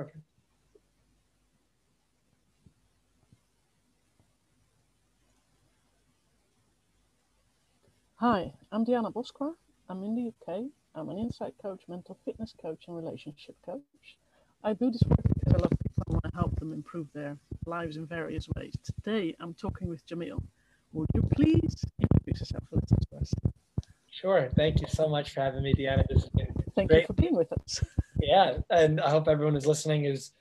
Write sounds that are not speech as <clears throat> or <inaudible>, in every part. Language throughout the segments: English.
Okay. Hi, I'm Diana Boskra. I'm in the UK. I'm an insight coach, mental fitness coach, and relationship coach. I do this work because I love people and want to help them improve their lives in various ways. Today, I'm talking with Jamil. Would you please introduce yourself a little to us? Sure. Thank you so much for having me, Deanna. This has been Thank great. you for being with us. <laughs> Yeah, and I hope everyone who's listening is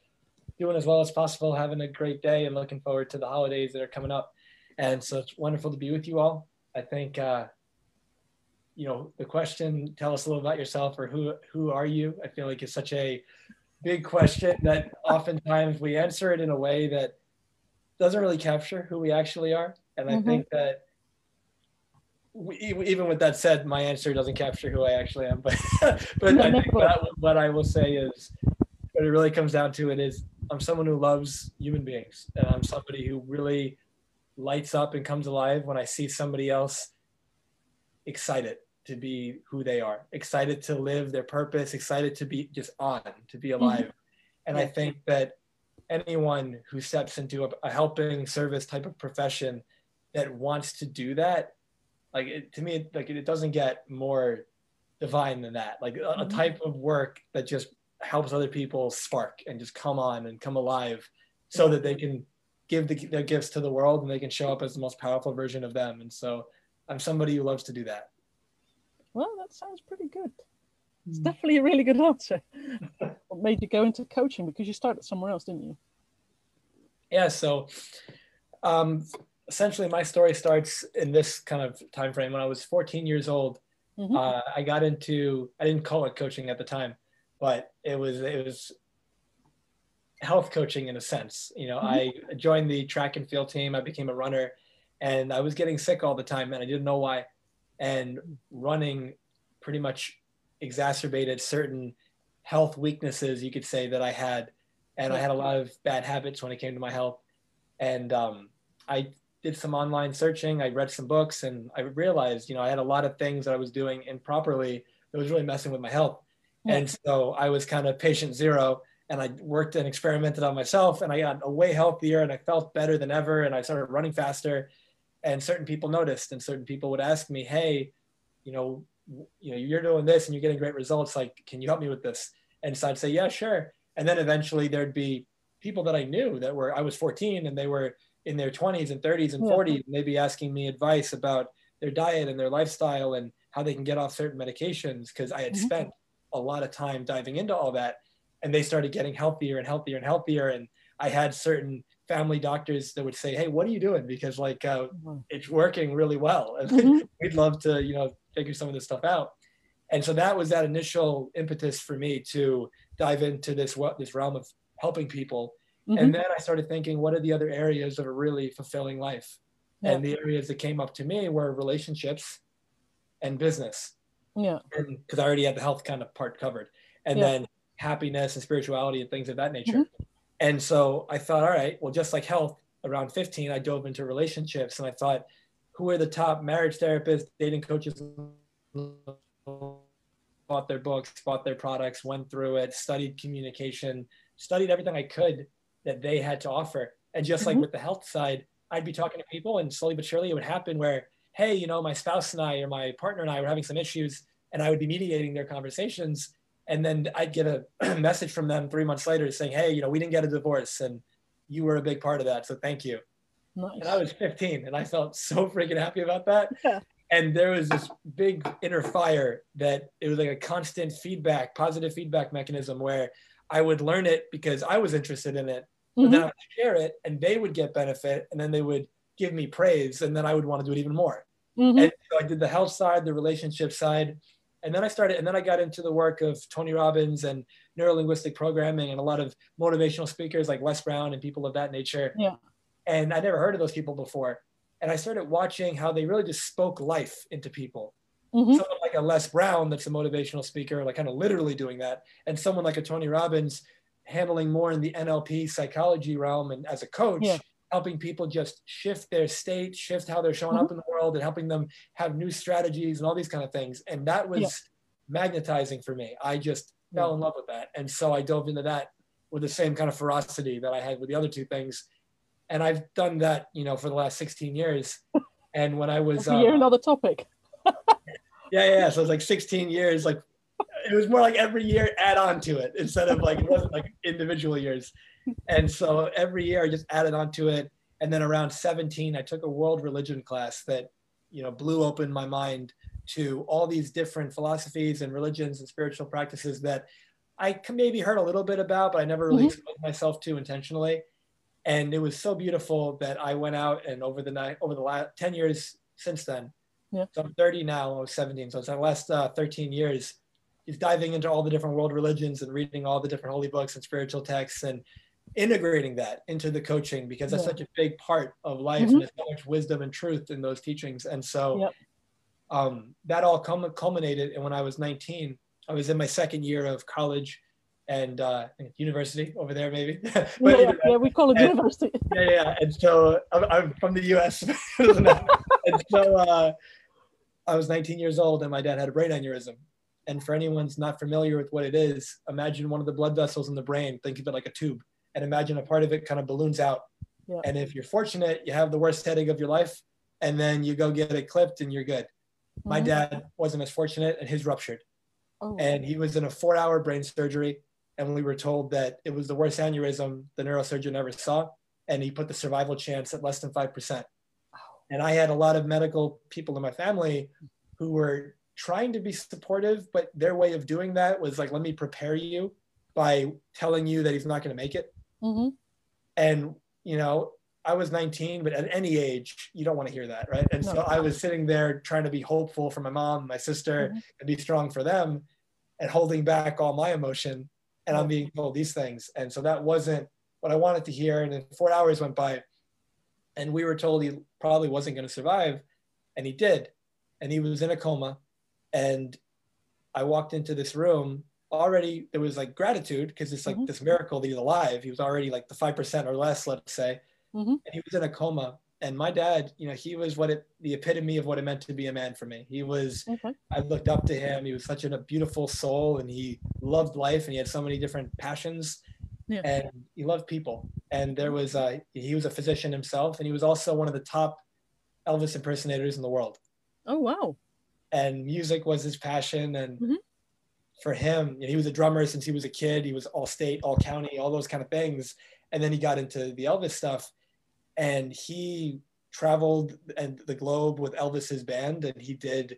doing as well as possible, having a great day, and looking forward to the holidays that are coming up. And so it's wonderful to be with you all. I think, uh, you know, the question, tell us a little about yourself or who who are you? I feel like it's such a big question that oftentimes we answer it in a way that doesn't really capture who we actually are. And I Mhm. think that even with that said, my answer doesn't capture who I actually am. But <laughs> but No, I think problem. that, what I will say is, what it really comes down to it is, I'm someone who loves human beings, and I'm somebody who really lights up and comes alive when I see somebody else excited to be who they are, excited to live their purpose, excited to be just on, to be mm-hmm. alive. And I think that anyone who steps into a, a helping service type of profession that wants to do that, like it, to me, like it doesn't get more divine than that. Like a, a Mhm. type of work that just helps other people spark and just come on and come alive, so that they can give the, their gifts to the world and they can show up as the most powerful version of them. And so I'm somebody who loves to do that. Well, that sounds pretty good. It's Mm. definitely a really good answer. what made you go into coaching? Because you started somewhere else, didn't you? Yeah. So um, essentially, my story starts in this kind of time frame. When I was 14 years old, Mhm. uh, I got into. I didn't call it coaching at the time, but it was it was health coaching in a sense. You know, I joined the track and field team. I became a runner, and I was getting sick all the time, and I didn't know why. And running pretty much exacerbated certain health weaknesses, you could say, that I had. And I had a lot of bad habits when it came to my health. And um, I did some online searching. I read some books, and I realized, you know, I had a lot of things that I was doing improperly that was really messing with my health. Yeah. And so I was kind of patient zero, and I worked and experimented on myself, and I got way healthier, and I felt better than ever, and I started running faster. And certain people noticed, and certain people would ask me, "Hey, you know, you know, you're doing this, and you're getting great results. Like, can you help me with this?" And so I'd say, "Yeah, sure." And then eventually there'd be people that I knew that were I was 14, and they were in their 20s and 30s and Yeah. 40s, and they'd be asking me advice about their diet and their lifestyle and how they can get off certain medications because I had Mhm. spent a lot of time diving into all that. And they started getting healthier and healthier and healthier. And I had certain family doctors that would say, "Hey, what are you doing?" Because like uh, Wow. it's working really well, and <laughs> Mhm. we'd love to you know figure some of this stuff out. And so that was that initial impetus for me to dive into this what this realm of helping people Mhm. and then I started thinking, what are the other areas of a really fulfilling life? Yeah. And the areas that came up to me were relationships and business. yeah. Because I already had the health kind of part covered. And Yeah. then happiness and spirituality and things of that nature. And so I thought, all right, well, just like health, around 15, I dove into relationships and I thought, who are the top marriage therapists, dating coaches, bought their books, bought their products, went through it, studied communication, studied everything I could that they had to offer. And just like Mhm. with the health side, I'd be talking to people and slowly but surely it would happen where, hey, you know, my spouse and I or my partner and I were having some issues and I would be mediating their conversations. And then I'd get a <clears throat> message from them three months later saying, hey, you know, we didn't get a divorce and you were a big part of that. So thank you. Nice. And I was 15 and I felt so freaking happy about that. <laughs> Yeah. And there was this big inner fire that it was like a constant feedback, positive feedback mechanism where I would learn it because I was interested in it, Mhm. then I would share it and they would get benefit and then they would give me praise and then I would want to do it even more. Mhm. And so I did the health side, the relationship side. And then I started, and then I got into the work of Tony Robbins and neurolinguistic programming and a lot of motivational speakers like Les Brown and people of that nature. Yeah. And I never heard of those people before. And I started watching how they really just spoke life into people. Mhm. Someone like a Les Brown, that's a motivational speaker, like kind of literally doing that. And someone like a Tony Robbins handling more in the NLP psychology realm and as a coach, Yeah. helping people just shift their state, shift how they're showing up mm-hmm. in the world, and helping them have new strategies and all these kind of things. And that was Yeah. magnetizing for me. I just fell in love with that. And so I dove into that with the same kind of ferocity that I had with the other two things. And I've done that, you know, for the last 16 years. <laughs> And when I was, you're um, another topic. <laughs> yeah, yeah. So it's like 16 years. Like it was more like every year add on to it instead of like it wasn't like individual years. And so every year I just added on to it. And then around 17, I took a world religion class that, you know, blew open my mind to all these different philosophies and religions and spiritual practices that I maybe heard a little bit about, but I never really mm-hmm. exposed myself to intentionally. And it was so beautiful that I went out and over the night, over the last 10 years since then, yeah. so I'm 30 now, I was 17. So it's the last uh, 13 years, just diving into all the different world religions and reading all the different holy books and spiritual texts and integrating that into the coaching because that's yeah. such a big part of life mm-hmm. and there's so much wisdom and truth in those teachings. And so yep. um, that all culminated. And when I was 19, I was in my second year of college and uh, university over there, maybe. <laughs> yeah, yeah, yeah, we call it and, university. <laughs> yeah, yeah. And so I'm, I'm from the US. <laughs> and so uh, I was 19 years old and my dad had a brain aneurysm. And for anyone's not familiar with what it is, imagine one of the blood vessels in the brain, think of it like a tube, and imagine a part of it kind of balloons out. Yeah. And if you're fortunate, you have the worst headache of your life, and then you go get it clipped and you're good. Mm-hmm. My dad wasn't as fortunate and his ruptured. Oh. And he was in a four hour brain surgery. And we were told that it was the worst aneurysm the neurosurgeon ever saw. And he put the survival chance at less than 5%. And I had a lot of medical people in my family who were trying to be supportive, but their way of doing that was like, let me prepare you by telling you that he's not going to make it. Mm-hmm. And, you know, I was 19, but at any age, you don't want to hear that, right? And no. so I was sitting there trying to be hopeful for my mom, my sister, mm-hmm. and be strong for them and holding back all my emotion and I'm being told these things. And so that wasn't what I wanted to hear. And then four hours went by and we were told he probably wasn't going to survive. And he did. And he was in a coma. And I walked into this room already. There was like gratitude because it's like mm-hmm. this miracle that he's alive. He was already like the 5% or less, let's say. Mm-hmm. And he was in a coma and my dad, you know, he was what it the epitome of what it meant to be a man for me. He was okay. I looked up to him. He was such a beautiful soul and he loved life and he had so many different passions. Yeah. And he loved people. And there was a he was a physician himself and he was also one of the top Elvis impersonators in the world. Oh wow. And music was his passion and mm-hmm. for him, you know, he was a drummer since he was a kid. He was all state, all county, all those kind of things. And then he got into the Elvis stuff and he traveled and the globe with Elvis's band and he did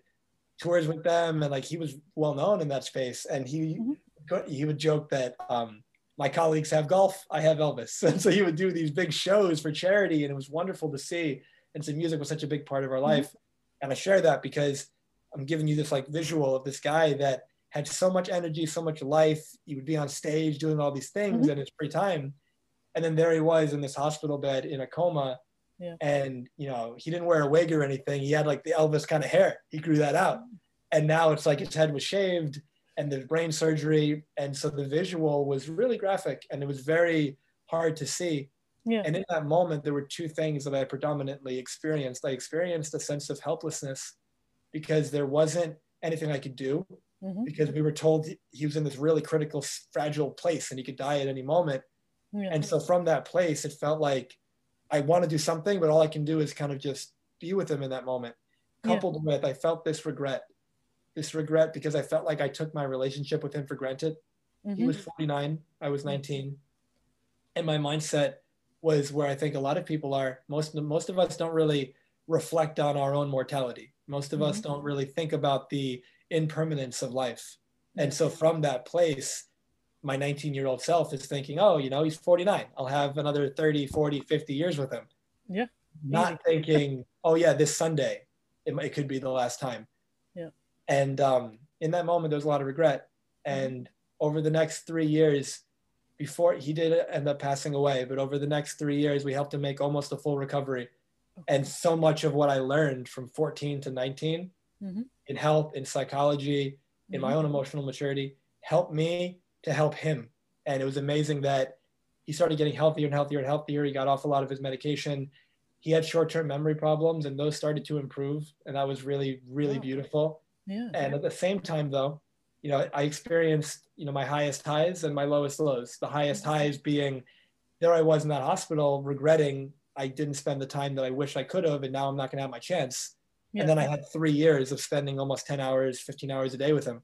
tours with them and like he was well known in that space and he mm-hmm. he would joke that um, my colleagues have golf I have Elvis <laughs> and so he would do these big shows for charity and it was wonderful to see and so music was such a big part of our mm-hmm. life and I share that because I'm giving you this like visual of this guy that had so much energy so much life he would be on stage doing all these things mm-hmm. in his free time and then there he was in this hospital bed in a coma. Yeah. And you know, he didn't wear a wig or anything. He had like the Elvis kind of hair. He grew that out. And now it's like his head was shaved and the brain surgery. And so the visual was really graphic and it was very hard to see. Yeah. And in that moment, there were two things that I predominantly experienced. I experienced a sense of helplessness because there wasn't anything I could do mm-hmm. because we were told he was in this really critical, fragile place and he could die at any moment. Yeah. And so from that place, it felt like I want to do something, but all I can do is kind of just be with him in that moment. Coupled yeah. with, I felt this regret, this regret because I felt like I took my relationship with him for granted. Mm-hmm. He was 49, I was 19. And my mindset was where I think a lot of people are. Most, most of us don't really reflect on our own mortality. Most of mm-hmm. us don't really think about the impermanence of life. And so from that place, my 19 year old self is thinking, oh, you know, he's 49. I'll have another 30, 40, 50 years with him. Yeah. Not thinking, oh, yeah, this Sunday, it, it could be the last time. Yeah. And um, in that moment, there was a lot of regret. And over the next three years, before he did end up passing away, but over the next three years, we helped him make almost a full recovery. And so much of what I learned from 14 to 19 mm-hmm. in health, in psychology, in mm-hmm. my own emotional maturity helped me to help him. And it was amazing that he started getting healthier and healthier and healthier. He got off a lot of his medication. He had short-term memory problems, and those started to improve, and that was really, really beautiful. Yeah. And at the same time, though, you know, I experienced, you know, my highest highs and my lowest lows. The highest highs being there I was in that hospital regretting I didn't spend the time that I wish I could have, and now I'm not going to have my chance. Yeah. And then I had three years of spending almost 10 hours, 15 hours a day with him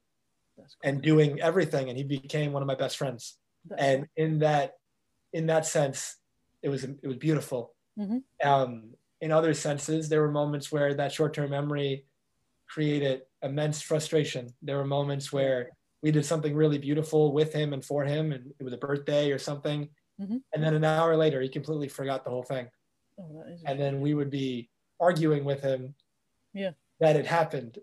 cool. and doing everything. And he became one of my best friends. That's and in that, in that sense, it was, it was beautiful. Mm-hmm. Um, in other senses, there were moments where that short-term memory created immense frustration. There were moments where we did something really beautiful with him and for him, and it was a birthday or something. Mm-hmm. And then an hour later, he completely forgot the whole thing. Oh, and then we would be arguing with him yeah. that it happened.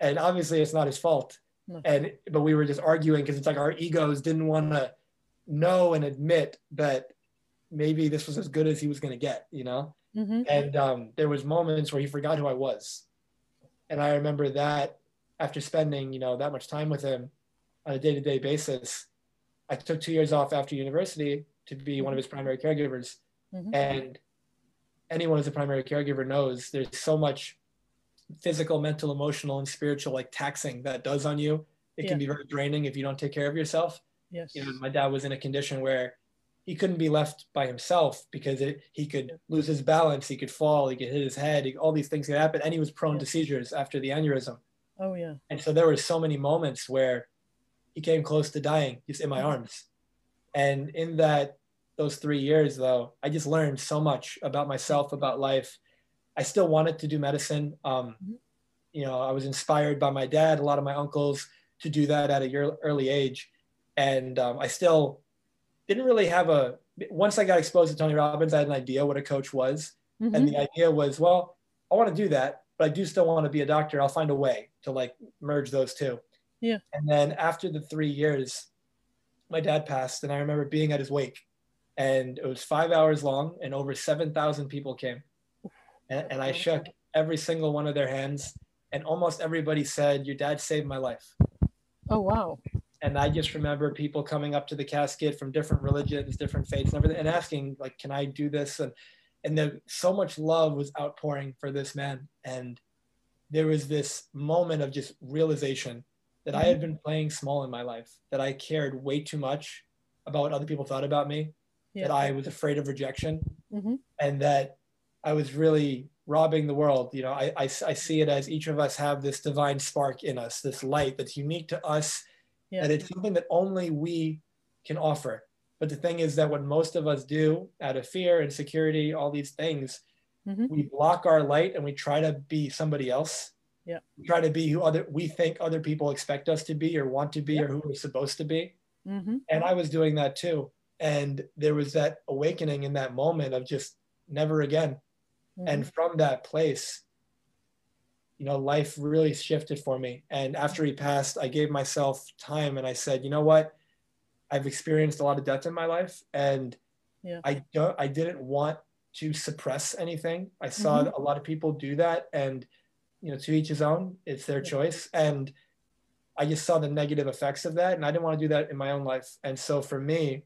And obviously it's not his fault. No. And but we were just arguing because it's like our egos didn't want to know and admit that maybe this was as good as he was going to get, you know? Mm-hmm. And um, there was moments where he forgot who I was. And I remember that after spending, you know, that much time with him on a day-to-day basis, I took two years off after university to be one of his primary caregivers. Mm-hmm. And anyone who's a primary caregiver knows there's so much physical, mental, emotional, and spiritual like taxing that does on you. It yeah. can be very draining if you don't take care of yourself. Yes. You know, my dad was in a condition where he couldn't be left by himself because it, he could lose his balance, he could fall, he could hit his head, he, all these things could happen, and he was prone yeah. to seizures after the aneurysm. Oh yeah. And so there were so many moments where he came close to dying just in my mm-hmm. arms, and in that those three years though i just learned so much about myself about life. I still wanted to do medicine. Um, mm-hmm. you know i was inspired by my dad a lot of my uncles to do that at a early age. And um, i still didn't really have a once i got exposed to tony robbins i had an idea what a coach was. Mm-hmm. and the idea was well i want to do that but i do still want to be a doctor. I'll find a way to like merge those two. Yeah. And then after the three years my dad passed and i remember being at his wake and it was five hours long and over 7,000 people came. And, and, I shook every single one of their hands and almost everybody said, your dad saved my life. Oh, wow. And I just remember people coming up to the casket from different religions, different faiths and everything and asking like, can I do this? And, and the, so much love was outpouring for this man. And there was this moment of just realization that I had mm-hmm. been playing small in my life, that I cared way too much about what other people thought about me yeah. that I was afraid of rejection mm-hmm. and that I was really robbing the world. You know, I, I, I, see it as each of us have this divine spark in us, this light that's unique to us, yeah. that it's something that only we can offer. But the thing is that what most of us do out of fear, insecurity, all these things, mm-hmm. we block our light and we try to be somebody else. Yeah. We try to be who other we think other people expect us to be or want to be yeah. or who we're supposed to be. Mm-hmm. And I was doing that too and there was that awakening in that moment of just never again mm-hmm. and from that place you know life really shifted for me and after he passed i gave myself time and i said you know what i've experienced a lot of death in my life and yeah. i don't i didn't want to suppress anything i saw mm-hmm. a lot of people do that and you know to each his own it's their yeah. choice and i just saw the negative effects of that and i didn't want to do that in my own life and so for me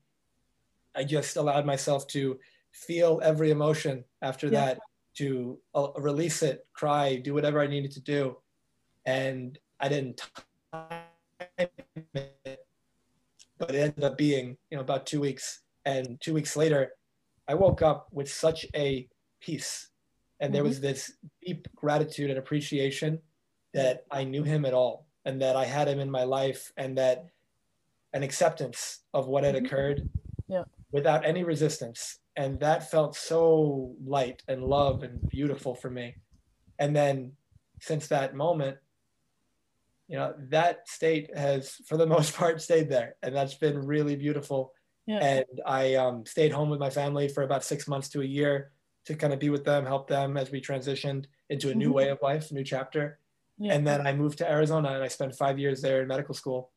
I just allowed myself to feel every emotion after yeah. that, to uh, release it, cry, do whatever I needed to do. And I didn't time it, but it ended up being, you know, about two weeks. And two weeks later, I woke up with such a peace. And there mm-hmm. was this deep gratitude and appreciation that I knew him at all and that I had him in my life and that an acceptance of what had mm-hmm. occurred yeah without any resistance. And that felt so light and love and beautiful for me. And then since that moment, you know, that state has, for the <laughs> most part, stayed there. And that's been really beautiful. Yeah. And I um, stayed home with my family for about six months to a year to kind of be with them, help them as we transitioned into a new mm-hmm. way of life, new chapter. Yeah. And then I moved to Arizona and I spent five years there in medical school.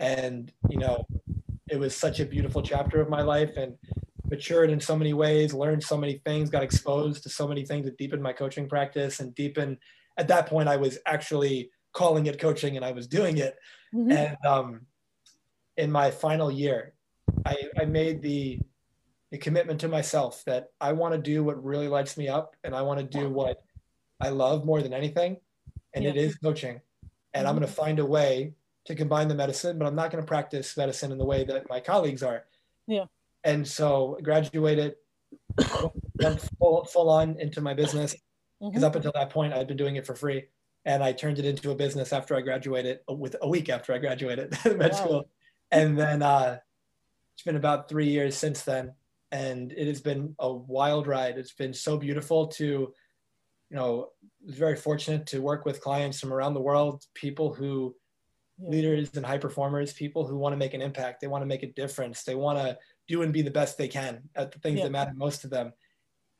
And, you know, it was such a beautiful chapter of my life and matured in so many ways, learned so many things, got exposed to so many things that deepened my coaching practice and deepened. At that point, I was actually calling it coaching and I was doing it. Mm-hmm. And um, in my final year, I, I made the, the commitment to myself that I want to do what really lights me up and I want to do what I love more than anything. And yeah. it is coaching. And mm-hmm. I'm going to find a way to combine the medicine, but I'm not going to practice medicine in the way that my colleagues are. Yeah. And so graduated, went full, full on into my business because Mhm. up until that point I'd been doing it for free, and I turned it into a business after I graduated, with a week after I graduated <laughs> med Wow. school, and then uh, it's been about three years since then, and it has been a wild ride. It's been so beautiful to, you know, was very fortunate to work with clients from around the world, people who Yeah. leaders and high performers, people who want to make an impact. They want to make a difference. They want to do and be the best they can at the things Yeah. that matter most to them.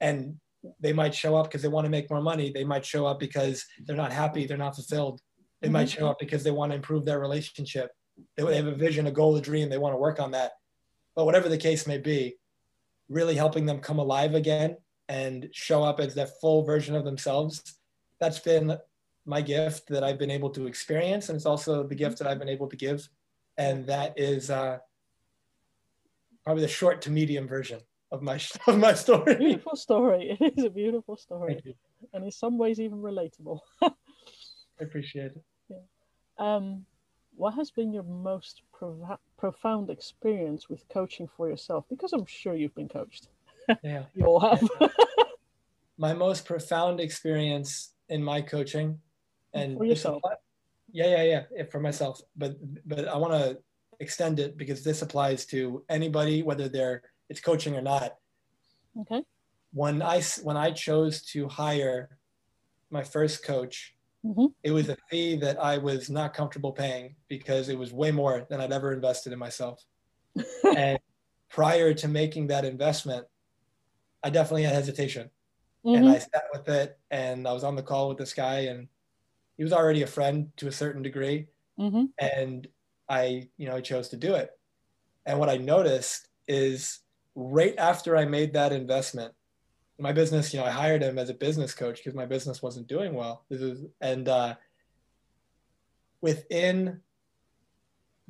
And they might show up because they want to make more money. They might show up because they're not happy. They're not fulfilled. They might mm-hmm. show up because they want to improve their relationship. They, they have a vision, a goal, a dream. They want to work on that. But whatever the case may be, really helping them come alive again and show up as their full version of themselves. That's been my gift that I've been able to experience, and it's also the gift that I've been able to give, and that is uh, probably the short to medium version of my <laughs> of my story. Beautiful story. It is a beautiful story, and in some ways even relatable. <laughs> I appreciate it. Um, what has been your most profound experience with coaching for yourself? Because I'm sure you've been coached. Yeah, <laughs> You all have. my most profound experience in my coaching, and For yourself. yeah, yeah, yeah, yeah, for myself. But but I want to extend it because this applies to anybody, whether they're it's coaching or not. okay. When I when I chose to hire my first coach, Mhm. it was a fee that I was not comfortable paying because it was way more than I'd ever invested in myself. <laughs> and prior to making that investment, I definitely had hesitation, and Mhm. I sat with it, and I was on the call with this guy, and he was already a friend to a certain degree, Mhm. and I, you know, I chose to do it. And what I noticed is right after I made that investment, my business, you know, I hired him as a business coach because my business wasn't doing well. This is, and uh, within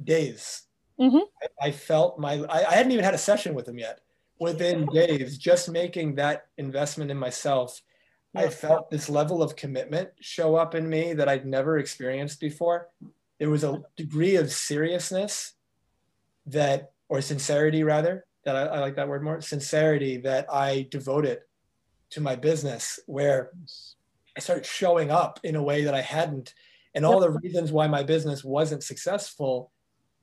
days, Mhm. I, I felt my, I, I hadn't even had a session with him yet. Within days, just making that investment in myself, I felt this level of commitment show up in me that I'd never experienced before. There was a degree of seriousness that, or sincerity rather, that I, I like that word more, sincerity that I devoted to my business where I started showing up in a way that I hadn't. And all the reasons why my business wasn't successful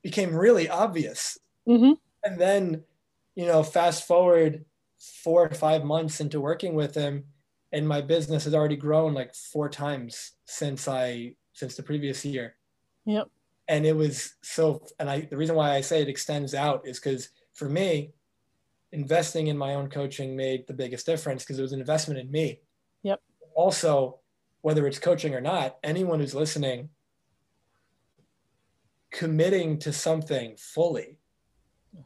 became really obvious. Mhm. And then, you know, fast forward four or five months into working with him, and my business has already grown like four times since I since the previous year. Yep. And it was so and I the reason why I say it extends out is because for me, investing in my own coaching made the biggest difference because it was an investment in me. Yep. Also, whether it's coaching or not, anyone who's listening, committing to something fully.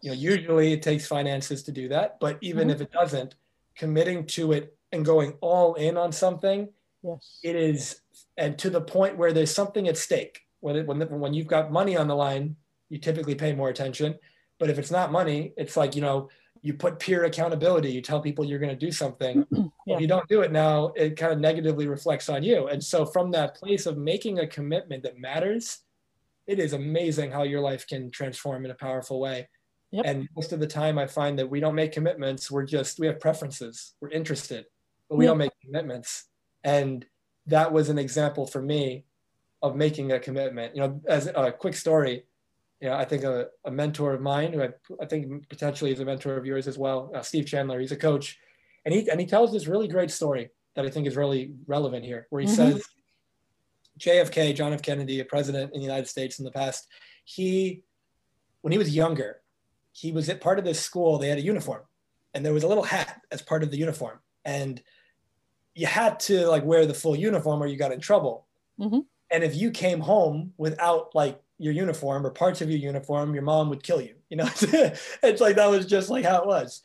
You know, usually it takes finances to do that, but even Mhm. if it doesn't, committing to it and going all in on something, Yes. it is, and to the point where there's something at stake. When it, when the, when you've got money on the line, you typically pay more attention. But if it's not money, it's like you know, you put peer accountability. You tell people you're going to do something. <clears throat> Yeah. If you don't do it now, it kind of negatively reflects on you. And so, from that place of making a commitment that matters, it is amazing how your life can transform in a powerful way. Yep. And most of the time, I find that we don't make commitments. We're just, we have preferences. We're interested, but we Yeah. don't make commitments. And that was an example for me of making a commitment. You know, as a quick story, you know, I think a, a mentor of mine, who I, I think potentially is a mentor of yours as well, uh, Steve Chandler, he's a coach. And he, and he tells this really great story that I think is really relevant here, where he Mhm. says, JFK, John F. Kennedy, a president in the United States in the past, he, when he was younger, he was at part of this school, they had a uniform and there was a little hat as part of the uniform. And you had to like wear the full uniform or you got in trouble. Mhm. And if you came home without like your uniform or parts of your uniform, your mom would kill you. You know, <laughs> it's like that was just like how it was.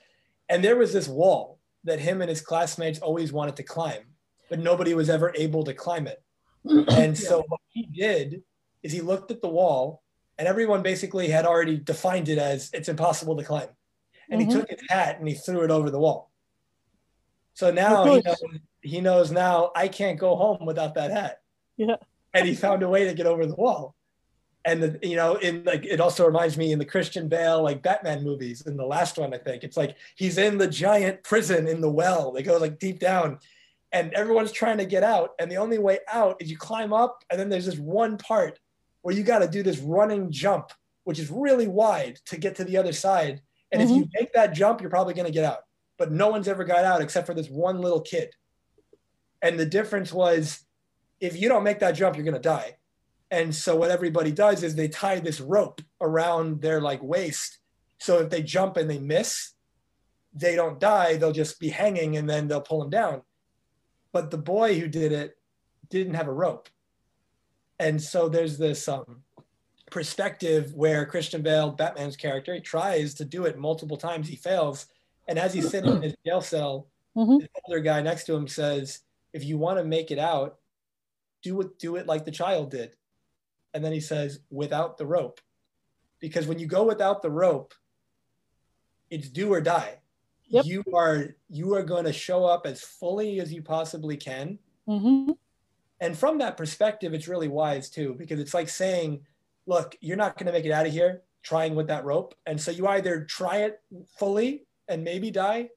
And there was this wall that him and his classmates always wanted to climb, but nobody was ever able to climb it. <clears throat> And so what he did is he looked at the wall, and everyone basically had already defined it as it's impossible to climb. And Mhm. he took his hat and he threw it over the wall. So now he knows, he knows now I can't go home without that hat. Yeah. And he found a way to get over the wall. and the, you know in like it also reminds me in the christian bale like batman movies in the last one i think it's like he's in the giant prison in the well they go like deep down and everyone's trying to get out and the only way out is you climb up and then there's this one part where you got to do this running jump which is really wide to get to the other side and mm-hmm. if you make that jump you're probably going to get out but no one's ever got out except for this one little kid and the difference was if you don't make that jump you're going to die and so what everybody does is they tie this rope around their like waist. So if they jump and they miss, they don't die. They'll just be hanging and then they'll pull them down. But the boy who did it didn't have a rope. And so there's this um, perspective where Christian Bale, Batman's character, he tries to do it multiple times. He fails. And as he's sitting in his jail cell, mm-hmm. the other guy next to him says, if you want to make it out, do it, do it like the child did and then he says without the rope because when you go without the rope it's do or die yep. you are you are going to show up as fully as you possibly can mm-hmm. and from that perspective it's really wise too because it's like saying look you're not going to make it out of here trying with that rope and so you either try it fully and maybe die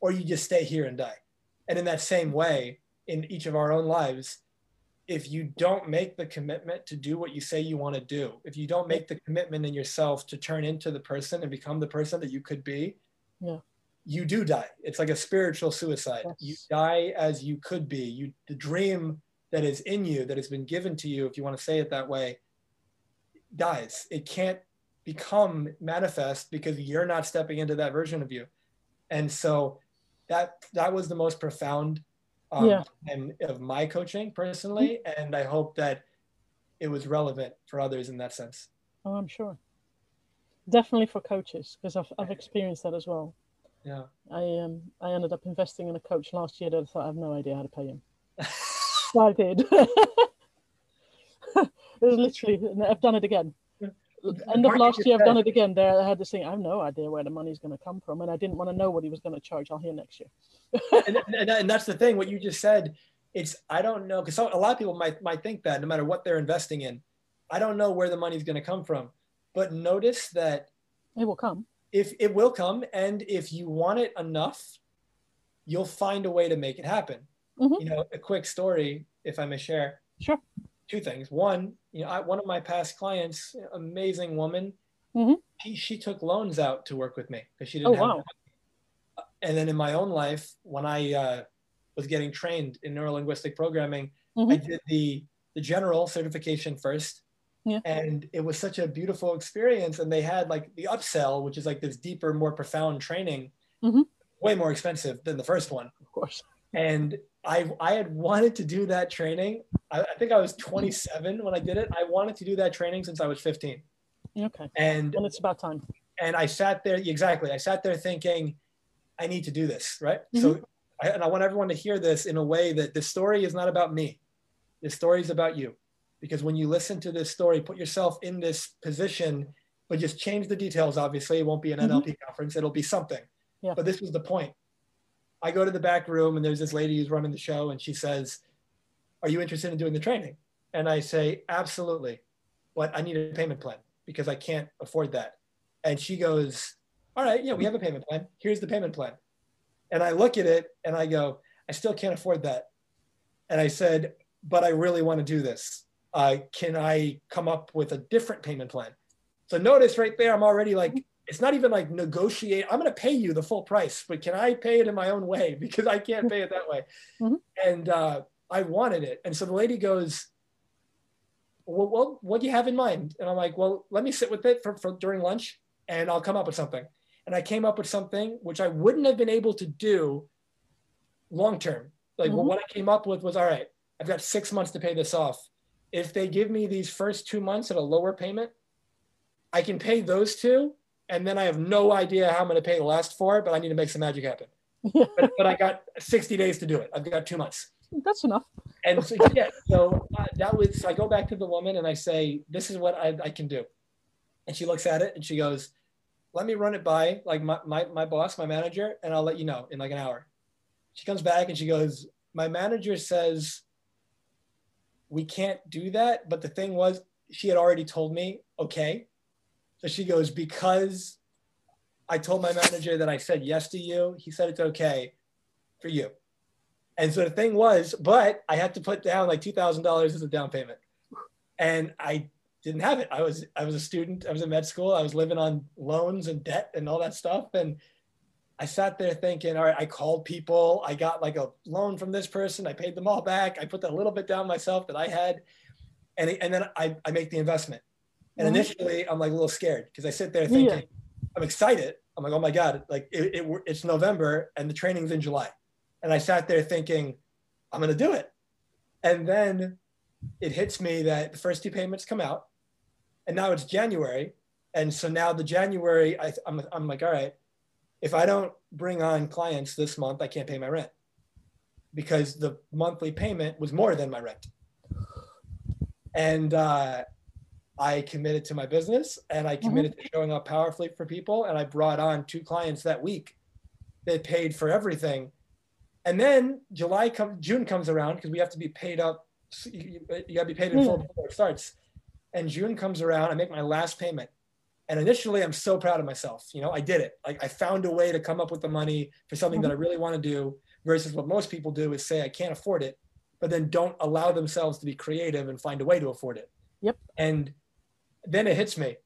or you just stay here and die and in that same way in each of our own lives if you don't make the commitment to do what you say you want to do, if you don't make the commitment in yourself to turn into the person and become the person that you could be, yeah. you do die. It's like a spiritual suicide. Yes. You die as you could be. You the dream that is in you, that has been given to you, if you want to say it that way, dies. It can't become manifest because you're not stepping into that version of you. And so that that was the most profound um, yeah. and of my coaching personally. And I hope that it was relevant for others in that sense. Oh, I'm sure. Definitely for coaches, because I've, I've experienced that as well. Yeah. I um I ended up investing in a coach last year that I thought I have no idea how to pay him. <laughs> I did. <laughs> it was literally, I've done it again end of last year, I've done it again. There, I had this thing. I have no idea where the money's going to come from, and I didn't want to know what he was going to charge. I'll hear next year. and, and, and, that's the thing. What you just said, it's I don't know because a lot of people might might think that no matter what they're investing in, I don't know where the money's going to come from. But notice that it will come. If it will come, and if you want it enough, you'll find a way to make it happen. Mm-hmm. You know, a quick story, if I may share. Sure two things. One, you know, I, one of my past clients, amazing woman, mm-hmm. she, she took loans out to work with me because she didn't. Oh, have wow. Money. And then in my own life, when I uh, was getting trained in neurolinguistic programming, mm-hmm. I did the the general certification first. Yeah. And it was such a beautiful experience. And they had like the upsell, which is like this deeper, more profound training, mm-hmm. way more expensive than the first one. Of course. And I, I had wanted to do that training. I, I, think I was 27 when I did it. I wanted to do that training since I was 15. Okay. And, and it's about time. And I sat there, exactly. I sat there thinking, I need to do this, right? Mm-hmm. So, I, and I want everyone to hear this in a way that this story is not about me. This story is about you. Because when you listen to this story, put yourself in this position, but just change the details. Obviously, it won't be an mm-hmm. NLP conference, it'll be something. Yeah. But this was the point I go to the back room and there's this lady who's running the show and she says, Are you interested in doing the training? And I say, Absolutely. But I need a payment plan because I can't afford that. And she goes, All right, yeah, we have a payment plan. Here's the payment plan. And I look at it and I go, I still can't afford that. And I said, But I really want to do this. Uh, can I come up with a different payment plan? So notice right there, I'm already like it's not even like negotiate. I'm going to pay you the full price, but can I pay it in my own way <laughs> because I can't pay it that way? Mm-hmm. And uh, I wanted it. And so the lady goes, well, well, what do you have in mind? And I'm like, well, let me sit with it for, for during lunch and I'll come up with something. And I came up with something which I wouldn't have been able to do long term. Like mm-hmm. well, what I came up with was, all right, I've got six months to pay this off. If they give me these first two months at a lower payment, I can pay those two and then I have no idea how I'm going to pay the last four, but I need to make some magic happen. <laughs> but, but, I got 60 days to do it. I've got two months. That's enough. And so, yeah, so uh, that was, I go back to the woman and I say, this is what I, I can do. And she looks at it and she goes, let me run it by like my, my, my boss, my manager, and I'll let you know in like an hour. She comes back and she goes, my manager says, we can't do that. But the thing was, she had already told me, okay. So she goes, because I told my manager that I said yes to you, he said it's okay for you. And so the thing was, but I had to put down like $2,000 as a down payment. And I didn't have it. I was I was a student. I was in med school. I was living on loans and debt and all that stuff. And I sat there thinking, all right, I called people. I got like a loan from this person. I paid them all back. I put that little bit down myself that I had, and and then I I make the investment. And mm-hmm. initially, I'm like a little scared because I sit there thinking, yeah. I'm excited. I'm like, oh my god, like it, it, it's November and the training's in July, and I sat there thinking, I'm gonna do it. And then it hits me that the first two payments come out and now it's January. And so now the January, I, I'm, I'm like, all right, if I don't bring on clients this month, I can't pay my rent because the monthly payment was more than my rent. And uh, I committed to my business and I committed mm-hmm. to showing up powerfully for people. And I brought on two clients that week. They paid for everything. And then July comes, June comes around because we have to be paid up. You, you got to be paid in full before it starts and June comes around, I make my last payment. And initially, I'm so proud of myself. You know, I did it. Like I found a way to come up with the money for something that I really want to do versus what most people do is say, I can't afford it, but then don't allow themselves to be creative and find a way to afford it. Yep. And then it hits me.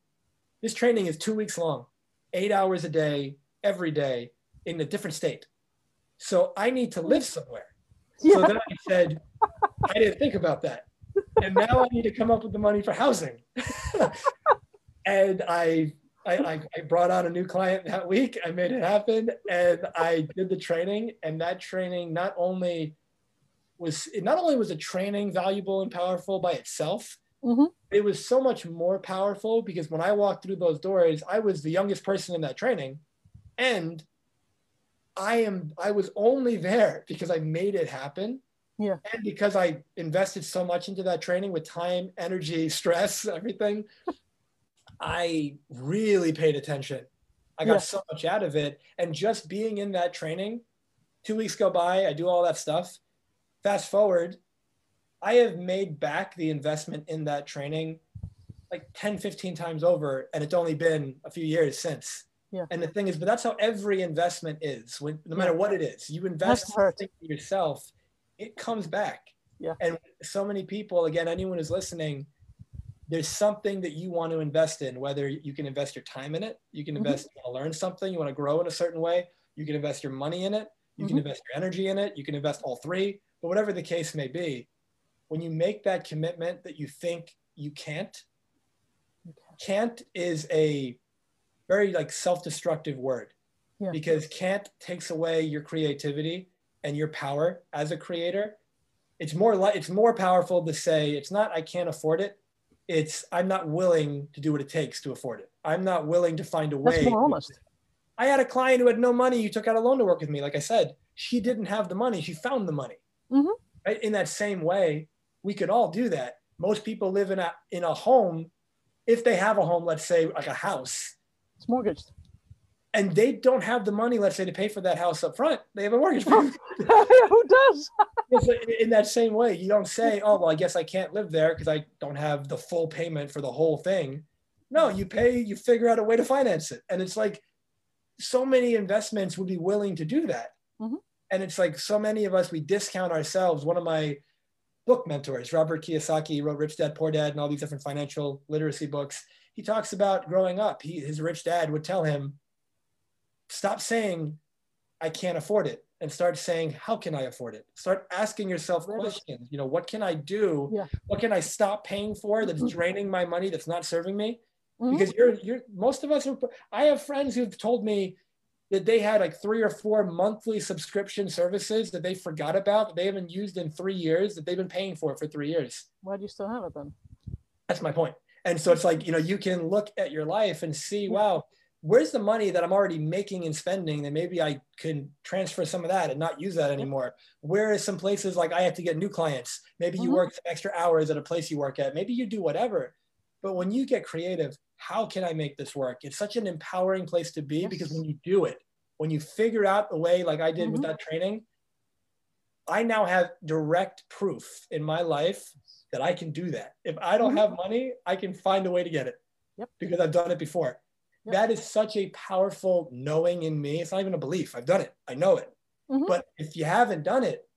This training is two weeks long, eight hours a day, every day in a different state. So I need to live somewhere. Yeah. So then I said, I didn't think about that and now I need to come up with the money for housing. <laughs> and I, I, I brought on a new client that week. I made it happen, and I did the training. And that training not only was it not only was a training valuable and powerful by itself, mm-hmm. it was so much more powerful because when I walked through those doors, I was the youngest person in that training, and I am I was only there because I made it happen yeah. And because I invested so much into that training with time, energy, stress, <laughs> everything, I really paid attention. I got yeah. so much out of it. And just being in that training, two weeks go by, I do all that stuff. Fast forward, I have made back the investment in that training like 10, 15 times over. And it's only been a few years since. Yeah. And the thing is, but that's how every investment is. When, no matter what it is, you invest in yourself it comes back. Yeah. And so many people, again, anyone who's listening, there's something that you want to invest in, whether you can invest your time in it, you can mm-hmm. invest, mm-hmm. you want to learn something, you want to grow in a certain way, you can invest your money in it, you mm-hmm. can invest your energy in it, you can invest all three, but whatever the case may be, when you make that commitment that you think you can't, can't is a very like self-destructive word. Yeah. because can't takes away your creativity and your power as a creator. It's more like it's more powerful to say it's not i can't afford it. It's i'm not willing to do what it takes to afford it. I'm not willing to find a way That's more honest. i had a client who had no money. Who took out a loan to work with me. Like i said she didn't have the money. She found the money. Mm-hmm. right? In that same way we could all do that most people live in a in a home if they have a home let's say like a house it's mortgaged and they don't have the money, let's say, to pay for that house up front. They have a mortgage. <laughs> Who does? in that same way, you don't say, "Oh, well, I guess I can't live there because I don't have the full payment for the whole thing." No, you pay. You figure out a way to finance it, and it's like so many investments would be willing to do that. Mm-hmm. And it's like so many of us we discount ourselves. One of my book mentors, Robert Kiyosaki, wrote Rich Dad Poor Dad and all these different financial literacy books. He talks about growing up. He, his rich dad would tell him, stop saying I can't afford it and start saying how can I afford it? Start asking yourself questions. You know, what can I do? Yeah. What can I stop paying for that's mm-hmm. draining my money that's not serving me? Mm-hmm. Because you're you're most of us are I have friends who've told me that they had like three or four monthly subscription services that they forgot about that they haven't used in three years that they've been paying for for three years. Why do you still have it then? That's my point. And so it's like, you know, you can look at your life and see, wow, where's the money that I'm already making and spending that maybe I can transfer some of that and not use that anymore? Where is some places like I have to get new clients? Maybe you mm-hmm. work some extra hours at a place you work at. Maybe you do whatever. But when you get creative, how can I make this work? It's such an empowering place to be yes. because when you do it, when you figure out the way like I did mm-hmm. with that training, I now have direct proof in my life that I can do that. If I don't Mhm. have money, I can find a way to get it. Yep. Because I've done it before. Yep. That is such a powerful knowing in me. It's not even a belief. I've done it. I know it. Mhm. But if you haven't done it,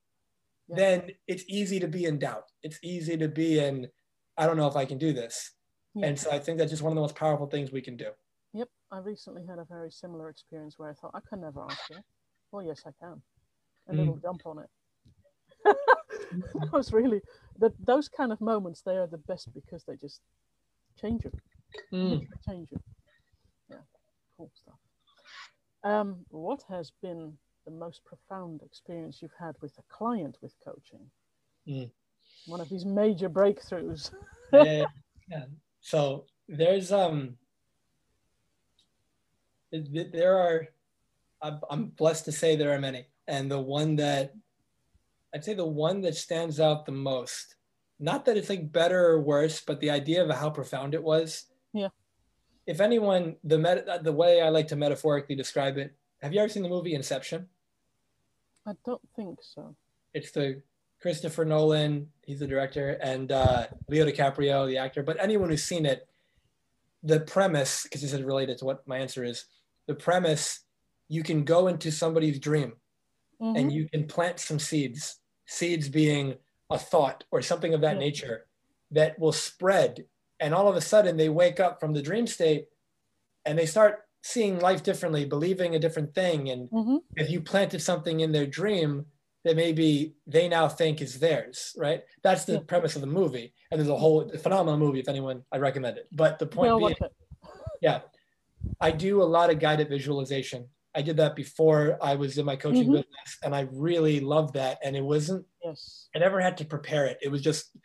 Yeah. then it's easy to be in doubt. It's easy to be in, I don't know if I can do this. Yeah. And so I think that's just one of the most powerful things we can do. Yep, I recently had a very similar experience where I thought I can never answer. Well, yes, I can. A Mm. little jump on it. <laughs> that was really that. Those kind of moments they are the best because they just change you, literally change you. Yeah, cool stuff. Um, what has been the most profound experience you've had with a client with coaching? Mm. One of these major breakthroughs. <laughs> yeah. So there's um th- th- there are I'm, I'm blessed to say there are many and the one that I'd say the one that stands out the most not that it's like better or worse but the idea of how profound it was Yeah. if anyone the met, the way I like to metaphorically describe it have you ever seen the movie Inception I don't think so. it's the Christopher Nolan, he's the director, and uh, Leo DiCaprio, the actor. But anyone who's seen it, the premise, because this is related to what my answer is, the premise, you can go into somebody's dream Mhm. and you can plant some seeds, seeds being a thought or something of that Yeah. nature that will spread. And all of a sudden they wake up from the dream state and they start seeing life differently, believing a different thing. And Mhm. if you planted something in their dream that maybe they now think is theirs, right? That's the Yeah. premise of the movie. And there's a whole phenomenal movie. If anyone, I recommend it. But the point being, yeah, I do a lot of guided visualization. I did that before I was in my coaching Mhm. business, and I really loved that. And it wasn't, Yes. I never had to prepare it. It was just,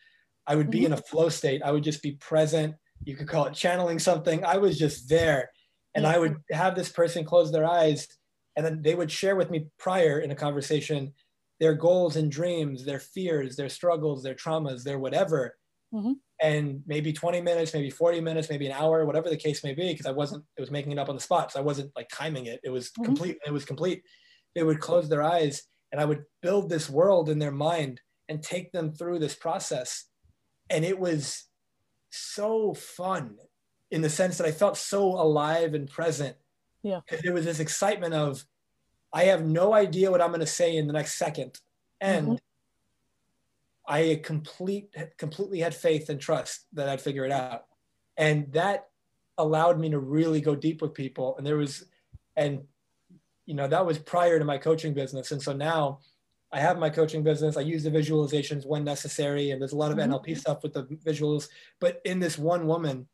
I would be Mhm. in a flow state. I would just be present. You could call it channeling something. I was just there. And Yeah. I would have this person close their eyes, and then they would share with me prior in a conversation their goals and dreams, their fears, their struggles, their traumas, their whatever. Mhm. And maybe 20 minutes, maybe 40 minutes, maybe an hour, whatever the case may be, because I wasn't, it was making it up on the spot. So I wasn't like timing it. It was Mhm. complete. It was complete. They would close their eyes and I would build this world in their mind and take them through this process. And it was so fun in the sense that I felt so alive and present. Yeah. Because there was this excitement of, I have no idea what I'm going to say in the next second. And Mhm. I complete, completely had faith and trust that I'd figure it out. And that allowed me to really go deep with people. And there was, and, you know, that was prior to my coaching business. And so now I have my coaching business. I use the visualizations when necessary. And there's a lot of Mhm. NLP stuff with the visuals. But in this one woman,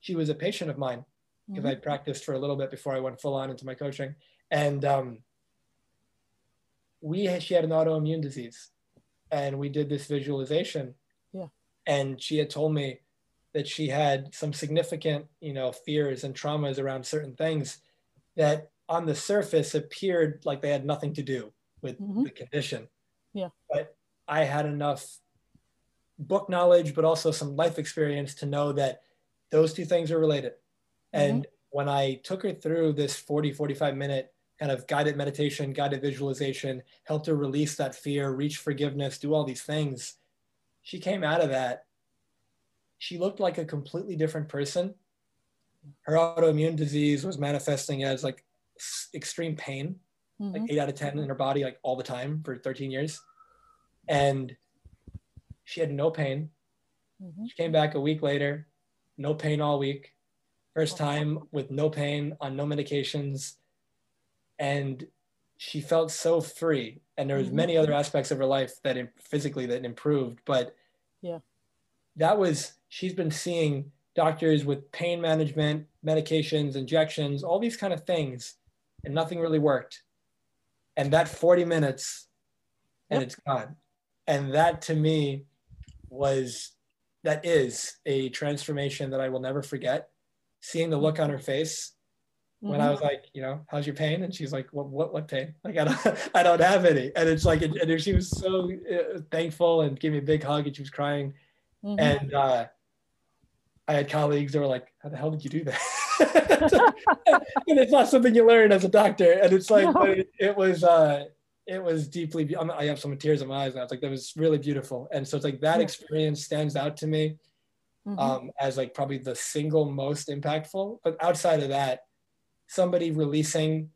she was a patient of mine because Mhm. I practiced for a little bit before I went full on into my coaching. And um, we she had an autoimmune disease, and we did this visualization. Yeah. And she had told me that she had some significant, you know, fears and traumas around certain things that on the surface appeared like they had nothing to do with Mhm. the condition. Yeah. But I had enough book knowledge, but also some life experience to know that those two things are related. And when I took her through this 40, 45 minute kind of guided meditation, guided visualization, helped her release that fear, reach forgiveness, do all these things, she came out of that. She looked like a completely different person. Her autoimmune disease was manifesting as like extreme pain, Mhm. like eight out of 10 in her body, like all the time for 13 years. And she had no pain. Mhm. She came back a week later, no pain all week. First time with no pain on no medications. And she felt so free. And there was Mhm. many other aspects of her life that physically that improved. But Yeah. that was, she's been seeing doctors with pain management, medications, injections, all these kind of things, and nothing really worked. And that 40 minutes and Yep. it's gone. And that to me was that is a transformation that I will never forget. Seeing the look on her face when I Mhm. was like, you know, how's your pain? And she's like, what, what, what pain? Like, I don't, <laughs> I don't have any. And it's like, and, she was so uh, thankful and gave me a big hug and she was crying. Mhm. And uh, I had colleagues that were like, how the hell did you do that? <laughs> and it's not something you learn as a doctor. And it's like, No. it, it was, uh, it was deeply. I'm, I have some tears in my eyes now. It's like that was really beautiful, and so it's like that Yeah. experience stands out to me Mhm. um, as like probably the single most impactful. But outside of that, somebody releasing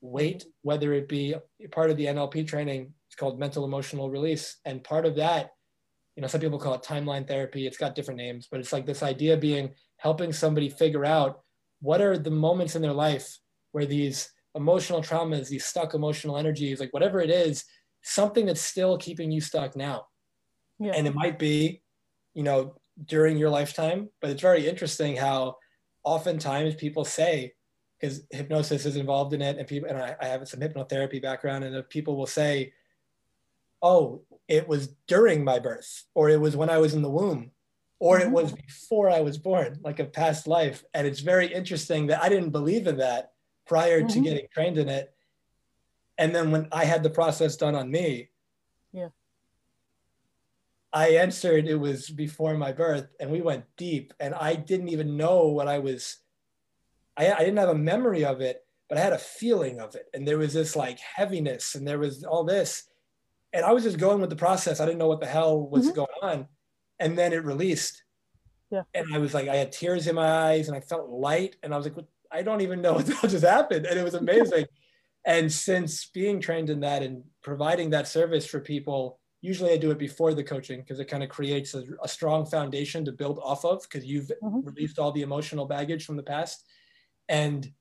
weight, whether it be part of the NLP training, it's called mental emotional release, and part of that, you know, some people call it timeline therapy. It's got different names, but it's like this idea being helping somebody figure out what are the moments in their life where these emotional traumas, these stuck emotional energies, like whatever it is, something that's still keeping you stuck now yeah. and it might be you know during your lifetime but it's very interesting how oftentimes people say because hypnosis is involved in it and people and I, I have some hypnotherapy background and people will say oh it was during my birth or it was when i was in the womb or it was before i was born like a past life and it's very interesting that i didn't believe in that prior to Mhm. getting trained in it and then when i had the process done on me Yeah. I answered it was before my birth, and we went deep, and I didn't even know what I was. I, I didn't have a memory of it, but I had a feeling of it, and there was this like heaviness, and there was all this, and I was just going with the process. I didn't know what the hell was Mhm. going on, and then it released. Yeah. And I was like, I had tears in my eyes, and I felt light, and I was like? I don't even know <laughs> what the hell just happened, and it was amazing. <laughs> and since being trained in that and providing that service for people usually I do it before the coaching because it kind of creates a, a strong foundation to build off of because you've Mhm. released all the emotional baggage from the past. And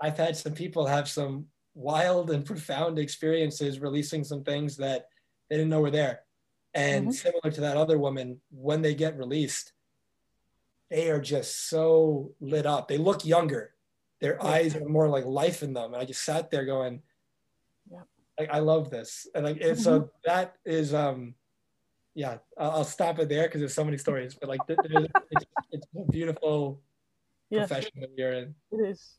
I've had some people have some wild and profound experiences releasing some things that they didn't know were there. And Mhm. similar to that other woman, when they get released, they are just so lit up. They look younger. Their Yeah. eyes are more like life in them. And I just sat there going, Yeah. like I love this, and like and so that is um, yeah. I'll, I'll stop it there because there's so many stories, but like it's, it's a beautiful Yes, profession that are in. it is.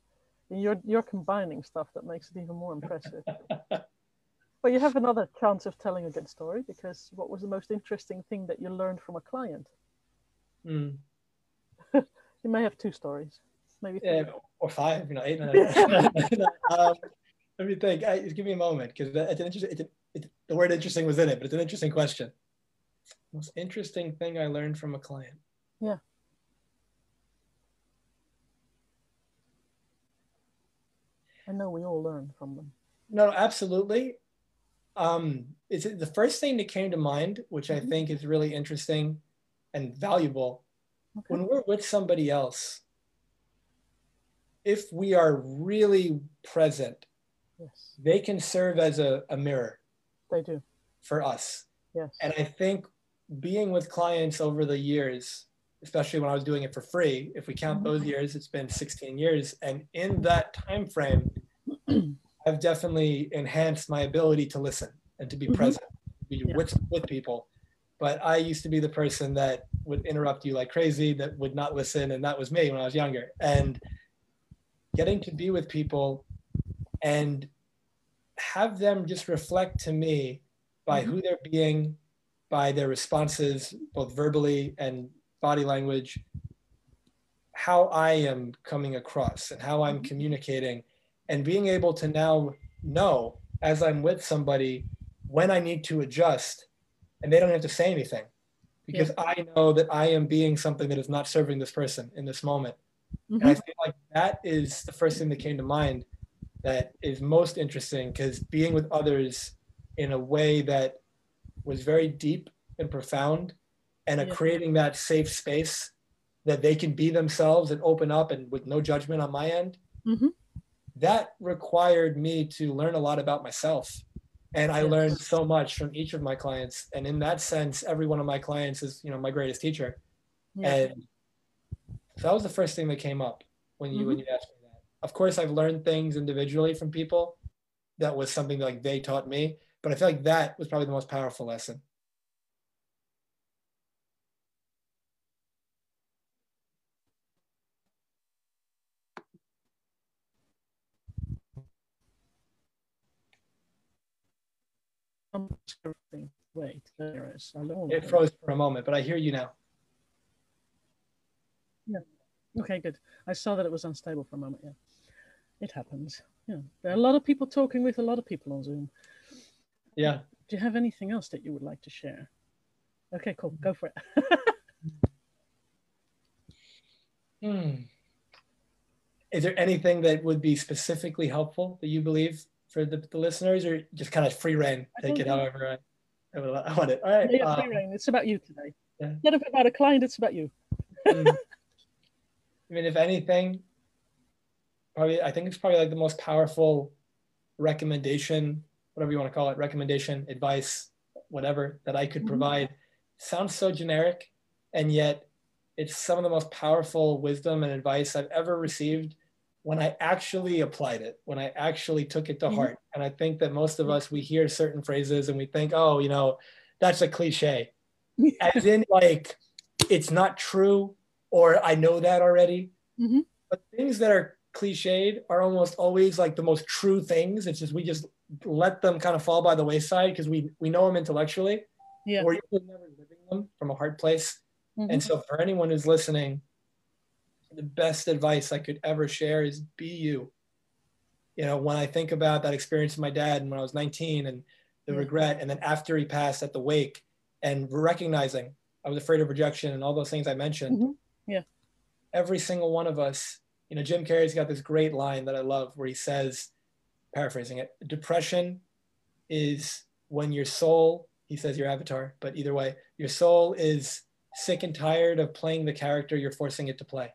You're you're combining stuff that makes it even more impressive. <laughs> but you have another chance of telling a good story because what was the most interesting thing that you learned from a client? Mm, <laughs> You may have two stories, maybe three. yeah, or five, you know, eight. nine. <laughs> um, let me think. I, give me a moment because it's an interesting. It's, it, the word "interesting" was in it, but it's an interesting question. Most interesting thing I learned from a client. I know we all learn from them. No, absolutely. Um, it's the first thing that came to mind, which I Mhm. think is really interesting and valuable. Okay. When we're with somebody else, if we are really present, Yes, they can serve as a, a mirror they do. for us. Yes. And I think being with clients over the years, especially when I was doing it for free, if we count those years, it's been 16 years. And in that time frame, <clears throat> I've definitely enhanced my ability to listen and to be Mhm. present, be Yeah. with, with people. But I used to be the person that would interrupt you like crazy, that would not listen. And that was me when I was younger. And getting to be with people and have them just reflect to me by Mhm. who they're being, by their responses, both verbally and body language, how I am coming across and how I'm Mhm. communicating, and being able to now know as I'm with somebody when I need to adjust, and they don't have to say anything because I know that I am being something that is not serving this person in this moment. And I Mhm. feel like that is the first thing that came to mind that is most interesting because being with others in a way that was very deep and profound and a Yeah. creating that safe space that they can be themselves and open up and with no judgment on my end Mhm. that required me to learn a lot about myself and i learned so much from each of my clients and in that sense every one of my clients is you know my greatest teacher Yeah. and so that was the first thing that came up when you when you asked me that. Of course, I've learned things individually from people. That was something like they taught me, but I feel like that was probably the most powerful lesson. Wait, there is. I don't It froze for a moment, but I hear you now. Yeah. Okay, good. I saw that it was unstable for a moment. Yeah, it happens. Yeah, there are a lot of people talking with a lot of people on Zoom. Yeah. Do you have anything else that you would like to share? Okay, cool. Go for it. <laughs> hmm. Is there anything that would be specifically helpful that you believe for the, the listeners, or just kind of free rein? Take it however I, I want it. All right. Yeah, free um, rein. It's about you today. Yeah. Not about a client. It's about you. Hmm. I mean, if anything, probably I think it's probably like the most powerful recommendation, whatever you want to call it, recommendation, advice, whatever that I could mm-hmm. provide. Sounds so generic, and yet it's some of the most powerful wisdom and advice I've ever received when I actually applied it, when I actually took it to mm-hmm. heart. And I think that most of us, we hear certain phrases and we think, oh, you know, that's a cliche. <laughs> As in, like, it's not true, or I know that already. Mm-hmm. But things that are cliched are almost always like the most true things. It's just we just let them kind of fall by the wayside because we we know them intellectually. Yeah. We're usually never living them from a heart place. Mm-hmm. And so for anyone who's listening, the best advice I could ever share is be you. You know, when I think about that experience with my dad and when I was 19 and the mm-hmm. regret, and then after he passed at the wake and recognizing I was afraid of rejection and all those things I mentioned. Mm-hmm. Yeah. Every single one of us, you know, Jim Carrey's got this great line that I love where he says, paraphrasing it, depression is when your soul, he says your avatar, but either way, your soul is sick and tired of playing the character you're forcing it to play.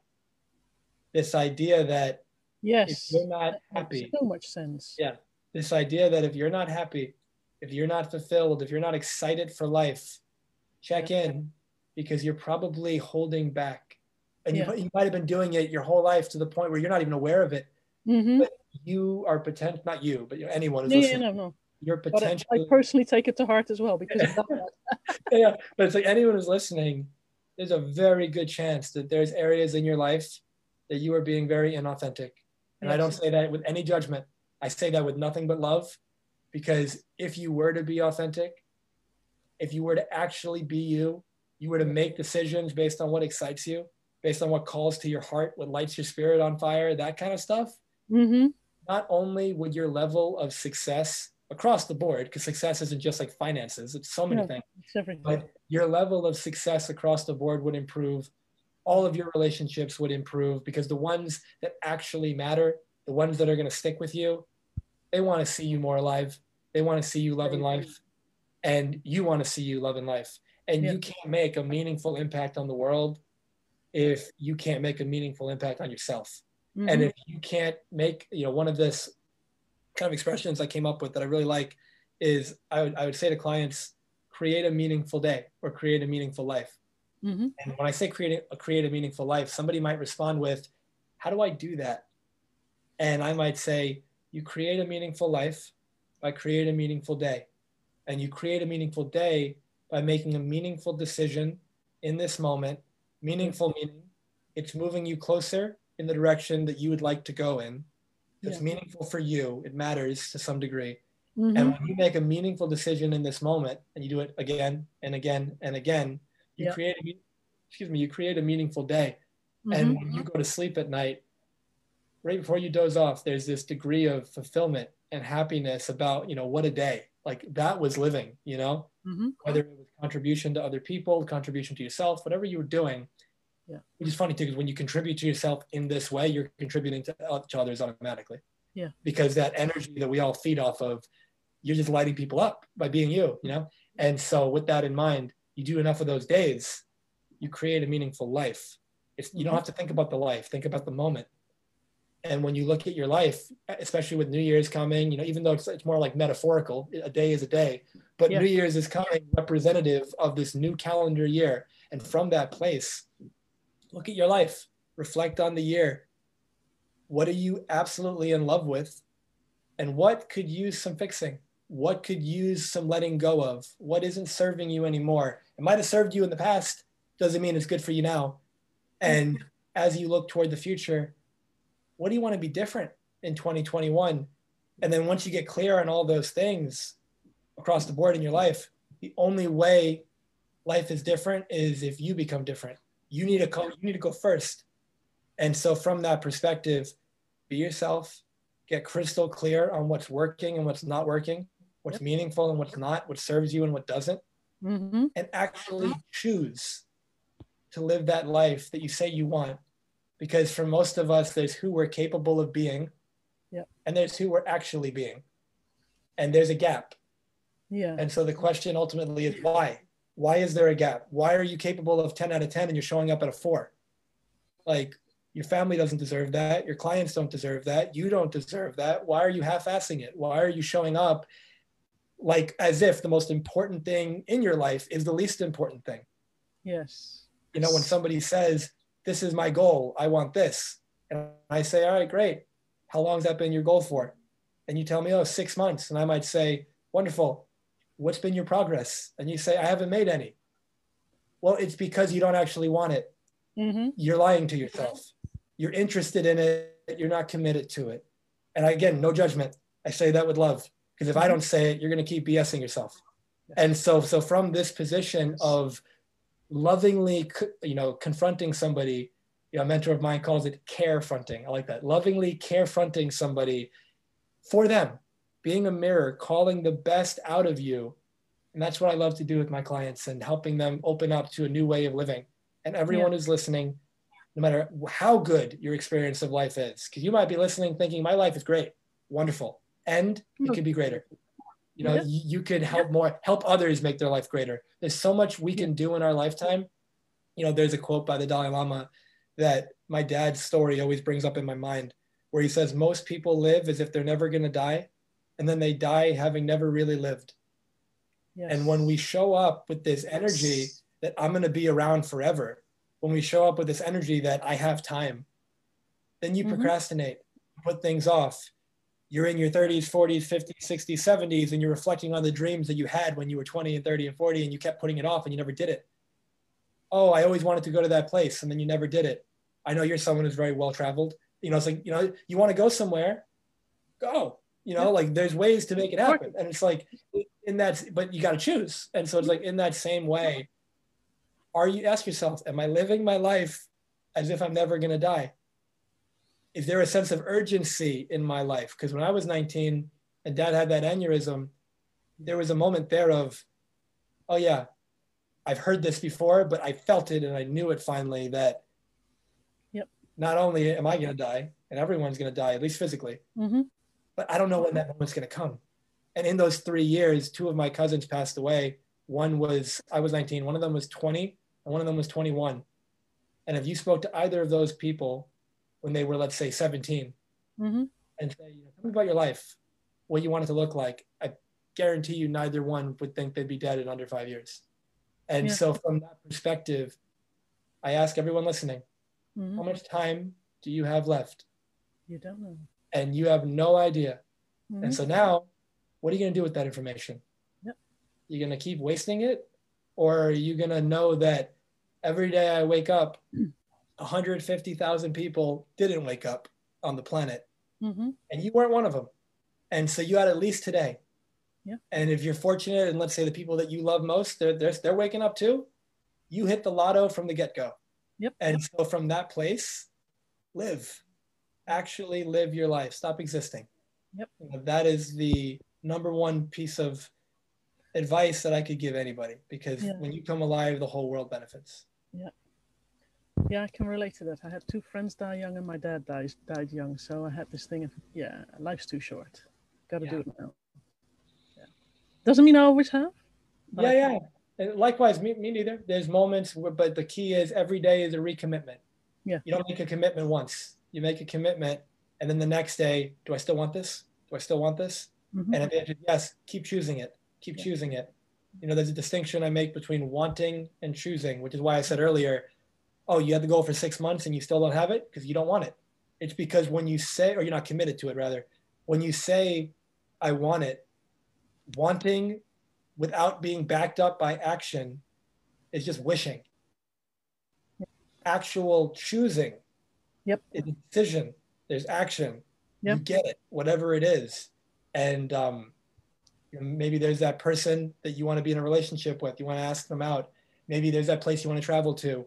This idea that yes, if you're not happy, so much sense. Yeah, this idea that if you're not happy, if you're not fulfilled, if you're not excited for life, check yeah. in because you're probably holding back, and yeah. you, you might have been doing it your whole life to the point where you're not even aware of it. Mm-hmm. But you are potential, not you, but anyone who's yeah, listening. Yeah, no, no. You're potentially. I, I, personally take it to heart as well because <laughs> yeah, but it's like anyone who's listening, there's a very good chance that there's areas in your life that you are being very inauthentic. And. I don't say that with any judgment. I say that with nothing but love because if you were to be authentic, if you were to actually be you, you were to make decisions based on what excites you, based on what calls to your heart, what lights your spirit on fire, that kind of stuff. Mm-hmm. Not only would your level of success across the board, because success isn't just like finances, it's so many yeah, things. But your level of success across the board would improve. All of your relationships would improve because the ones that actually matter, the ones that are going to stick with you, they want to see you more alive. They want to see you loving life. And you want to see you loving life. And yeah. you can't make a meaningful impact on the world if you can't make a meaningful impact on yourself. Mm-hmm. And if you can't make, you know, one of this kind of expressions I came up with that I really like is I would, I would say to clients, create a meaningful day or create a meaningful life. Mm-hmm. And when I say create a, create a meaningful life, somebody might respond with, how do I do that? And I might say, you create a meaningful life by creating a meaningful day. And you create a meaningful day by making a meaningful decision in this moment. Meaningful meaning it's moving you closer in the direction that you would like to go in it's yeah. meaningful for you it matters to some degree mm-hmm. and when you make a meaningful decision in this moment and you do it again and again and again you yeah. create a, excuse me you create a meaningful day mm-hmm. and when you go to sleep at night right before you doze off there's this degree of fulfillment and happiness about you know what a day like that was living you know mm-hmm. whether it was contribution to other people contribution to yourself whatever you were doing yeah. Which is funny too, because when you contribute to yourself in this way, you're contributing to, to others automatically. Yeah. Because that energy that we all feed off of, you're just lighting people up by being you, you know? And so with that in mind, you do enough of those days, you create a meaningful life. It's, you don't mm-hmm. have to think about the life, think about the moment. And when you look at your life, especially with New Year's coming, you know, even though it's, it's more like metaphorical, a day is a day, but yeah. New Year's is coming representative of this new calendar year. And from that place, look at your life, reflect on the year. What are you absolutely in love with? And what could use some fixing? What could use some letting go of? What isn't serving you anymore? It might have served you in the past, doesn't mean it's good for you now. And mm-hmm. as you look toward the future, what do you want to be different in 2021? And then once you get clear on all those things across the board in your life, the only way life is different is if you become different you need to go, you need to go first. And so from that perspective, be yourself, get crystal clear on what's working and what's not working, what's meaningful and what's not, what serves you and what doesn't, Mm-hmm. and actually choose to live that life that you say you want. Because for most of us, there's who we're capable of being, Yep. and there's who we're actually being. And there's a gap. Yeah. And so the question ultimately is why? Why is there a gap? Why are you capable of 10 out of 10 and you're showing up at a four? Like your family doesn't deserve that. Your clients don't deserve that. You don't deserve that. Why are you half assing it? Why are you showing up like as if the most important thing in your life is the least important thing? Yes. You know, when somebody says, This is my goal, I want this. And I say, All right, great. How long has that been your goal for? And you tell me, Oh, six months. And I might say, Wonderful. What's been your progress? And you say, I haven't made any. Well, it's because you don't actually want it. Mm-hmm. You're lying to yourself. You're interested in it, you're not committed to it. And again, no judgment. I say that with love. Because if I don't say it, you're going to keep BSing yourself. And so, so from this position of lovingly, you know, confronting somebody, you know, a mentor of mine calls it care fronting. I like that. Lovingly care fronting somebody for them, being a mirror, calling the best out of you. And that's what I love to do with my clients and helping them open up to a new way of living. And everyone who's listening, no matter how good your experience of life is, because you might be listening thinking, my life is great, wonderful, and it could be greater. You know, Yeah. you, could help more, help others make their life greater. There's so much we can do in our lifetime. You know, there's a quote by the Dalai Lama that my dad's story always brings up in my mind, where he says, Most people live as if they're never going to die, and then they die having never really lived. Yes. And when we show up with this energy that I'm going to be around forever, when we show up with this energy that I have time, then you Mhm. procrastinate, put things off. You're in your 30s, 40s, 50s, 60s, 70s, and you're reflecting on the dreams that you had when you were 20 and 30 and 40, and you kept putting it off and you never did it. Oh, I always wanted to go to that place, and then you never did it. I know you're someone who's very well traveled. You know, it's like, you know, you want to go somewhere, go. You know, Yeah. like there's ways to make it happen. And it's like, in that but you got to choose and so it's like in that same way are you ask yourself am i living my life as if i'm never going to die is there a sense of urgency in my life because when i was 19 and dad had that aneurysm there was a moment there of oh yeah i've heard this before but i felt it and i knew it finally that Yep. not only am i going to die and everyone's going to die at least physically Mm-hmm. but I don't know when that moment's going to come. And in those three years, two of my cousins passed away. One was, I was 19, one of them was 20, and one of them was 21. And if you spoke to either of those people when they were, let's say, 17, Mm-hmm. and say, you know, tell me about your life, what you want it to look like, I guarantee you neither one would think they'd be dead in under five years. And Yeah. so, from that perspective, I ask everyone listening, Mm-hmm. how much time do you have left? You don't know. And you have no idea. Mhm. And so now, what are you going to do with that information? Yep. You're going to keep wasting it, or are you going to know that every day I wake up, <clears throat> 150,000 people didn't wake up on the planet, Mm-hmm. and you weren't one of them. And so you had at least today. Yeah. And if you're fortunate, and let's say the people that you love most, they're, they're, they're waking up too, you hit the lotto from the get go. Yep. And so from that place, live. Actually live your life. Stop existing. Yep. That is the number one piece of advice that I could give anybody because Yeah. when you come alive, the whole world benefits. Yeah, I can relate to that. I had two friends die young, and my dad dies died young. So I had this thing of, yeah, life's too short. Got to do it now. Yeah. Doesn't mean I always have. yeah, yeah. And likewise, me, me neither. There's moments where, but the key is every day is a recommitment. Yeah. You don't make a commitment once. You make a commitment, and then the next day, do I still want this? Do I still want this? Mhm. And if the answer is yes, keep choosing it. Keep Yeah. choosing it. You know, there's a distinction I make between wanting and choosing, which is why I said earlier, oh, you had to go for six months and you still don't have it because you don't want it. It's because when you say, or you're not committed to it, rather, when you say, I want it, wanting without being backed up by action is just wishing. Actual choosing Yep. is a decision. There's action. Yep. You get it, whatever it is. And um, maybe there's that person that you want to be in a relationship with. You want to ask them out. Maybe there's that place you want to travel to.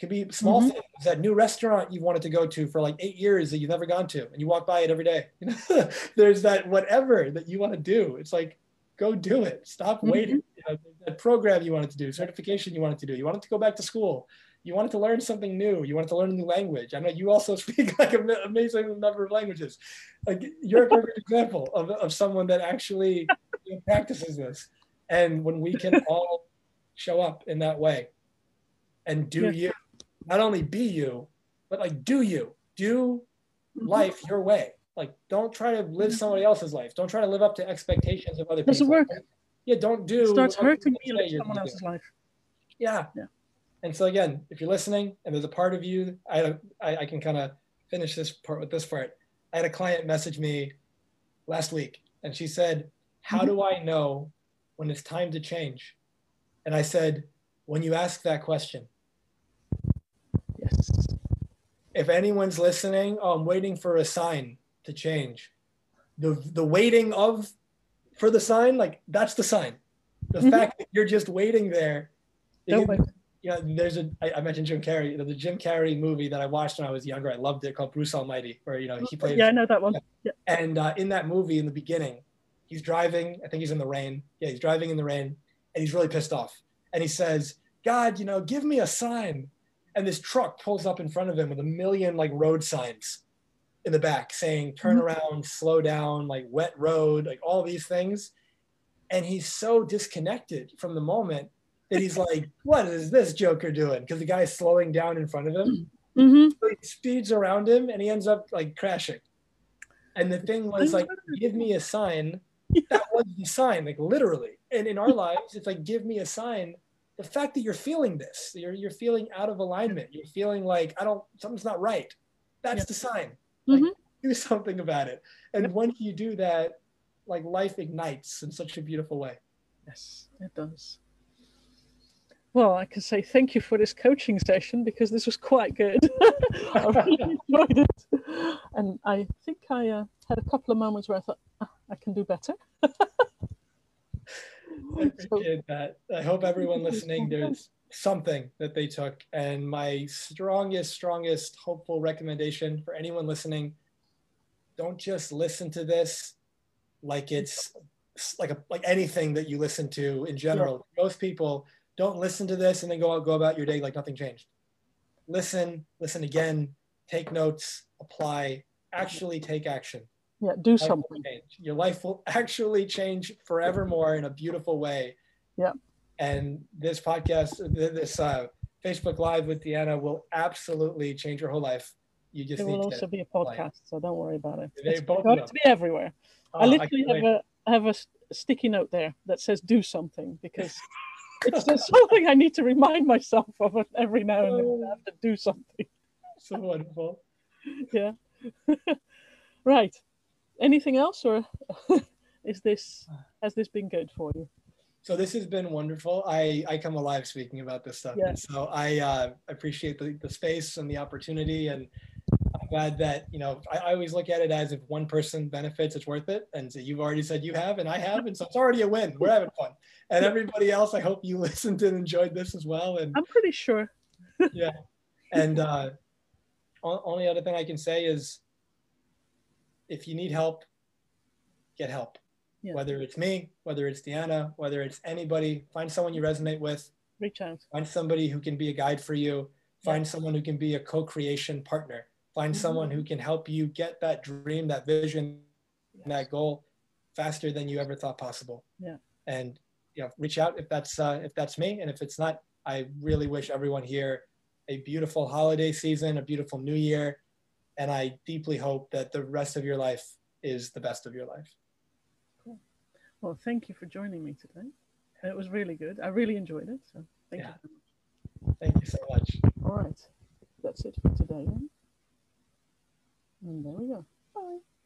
It could be small Mhm. things. That new restaurant you wanted to go to for like eight years that you've never gone to, and you walk by it every day. You <laughs> know, there's that whatever that you want to do. It's like go do it. Stop waiting. You know, that program you wanted to do, certification you wanted to do, you wanted to go back to school, you wanted to learn something new, you wanted to learn a new language. I know you also <laughs> speak like an amazing number of languages. Like you're a perfect <laughs> example of, of someone that actually you know, practices this. And when we can all show up in that way and do Yeah. you, not only be you, but like do you, do Mm-hmm. life your way. Like don't try to live somebody else's life. Don't try to live up to expectations of other Doesn't people. work. Yeah, don't do It starts hurting me you're someone else's life. Yeah. Yeah. And so again, if you're listening and there's a part of you, I I, I can kind of finish this part with this part. I had a client message me last week and she said, How do I know when it's time to change? And I said, When you ask that question. If anyone's listening, oh, I'm waiting for a sign to change. The the waiting of for the sign, like that's the sign. The Mhm. fact that you're just waiting there. You- you know, there's a I, I mentioned Jim Carrey, you know, the Jim Carrey movie that I watched when I was younger. I loved it called Bruce Almighty, where you know he played Yeah, I know that one. Yeah. and uh, in that movie, in the beginning, he's driving. I think he's in the rain. Yeah, he's driving in the rain, and he's really pissed off. And he says, "God, you know, give me a sign." And this truck pulls up in front of him with a million like road signs in the back saying "Turn Mhm. around," "Slow down," like "Wet road," like all these things. And he's so disconnected from the moment that he's <laughs> like, "What is this Joker doing?" Because the guy's slowing down in front of him <clears throat> Mm-hmm. so he speeds around him and he ends up like crashing. And the thing was like, give me a sign. <laughs> That was the sign, like literally. And in our lives, it's like, give me a sign. The fact that you're feeling this, you're you're feeling out of alignment. You're feeling like I don't, something's not right. That's Yeah. the sign. Like, Mhm. <laughs> do something about it. And once you do that, like life ignites in such a beautiful way. Yes, it does. Well, I can say thank you for this coaching session because this was quite good. <laughs> I really <laughs> enjoyed it. And I think I uh, had a couple of moments where I thought, "Ah, I can do better. I appreciate that. I hope everyone listening, there's something that they took. And my strongest, strongest hopeful recommendation for anyone listening don't just listen to this like it's like a like anything that you listen to in general. Most people don't listen to this and then go out, go about your day like nothing changed. Listen, listen again, take notes, apply, actually take action Yeah, do life something. Your life will <laughs> actually change forevermore in a beautiful way. Yeah. And this podcast, this uh, Facebook Live with Deanna will absolutely change your whole life. You just need will also be a podcast, so don't worry about it. They It's got to be everywhere. Oh, I literally can't have wait. a I have a sticky note there that says "do something" because <laughs> it's just something I need to remind myself of every now and then. I have to do something. so wonderful. <laughs> Yeah. right. Anything else, or <laughs> is this has this been good for you? So this has been wonderful. I, I come alive speaking about this stuff. And so I uh, appreciate the, the space and the opportunity. And I'm glad that, you know, I, I always look at it as if one person benefits, it's worth it. And so you've already said you have, and I have. And so it's already a win. We're having fun. And everybody else, I hope you <laughs> listened and enjoyed this as well. And I'm pretty sure. <laughs> Yeah. And uh, only other thing I can say is if you need help, get help. Yeah. Whether it's me, whether it's Deanna, whether it's anybody, find someone you resonate with, Reach out. find somebody who can be a guide for you, find someone who can be a co creation partner, find Mhm. someone who can help you get that dream, that vision, that goal faster than you ever thought possible. Yeah. And you know, reach out if that's uh, if that's me, and if it's not, I really wish everyone here a beautiful holiday season, a beautiful new year, and I deeply hope that the rest of your life is the best of your life. Cool. Well, thank you for joining me today. It was really good. I really enjoyed it. So thank Yeah. you. Thank you so much. All right. That's it for today. Then. And there we go. Bye.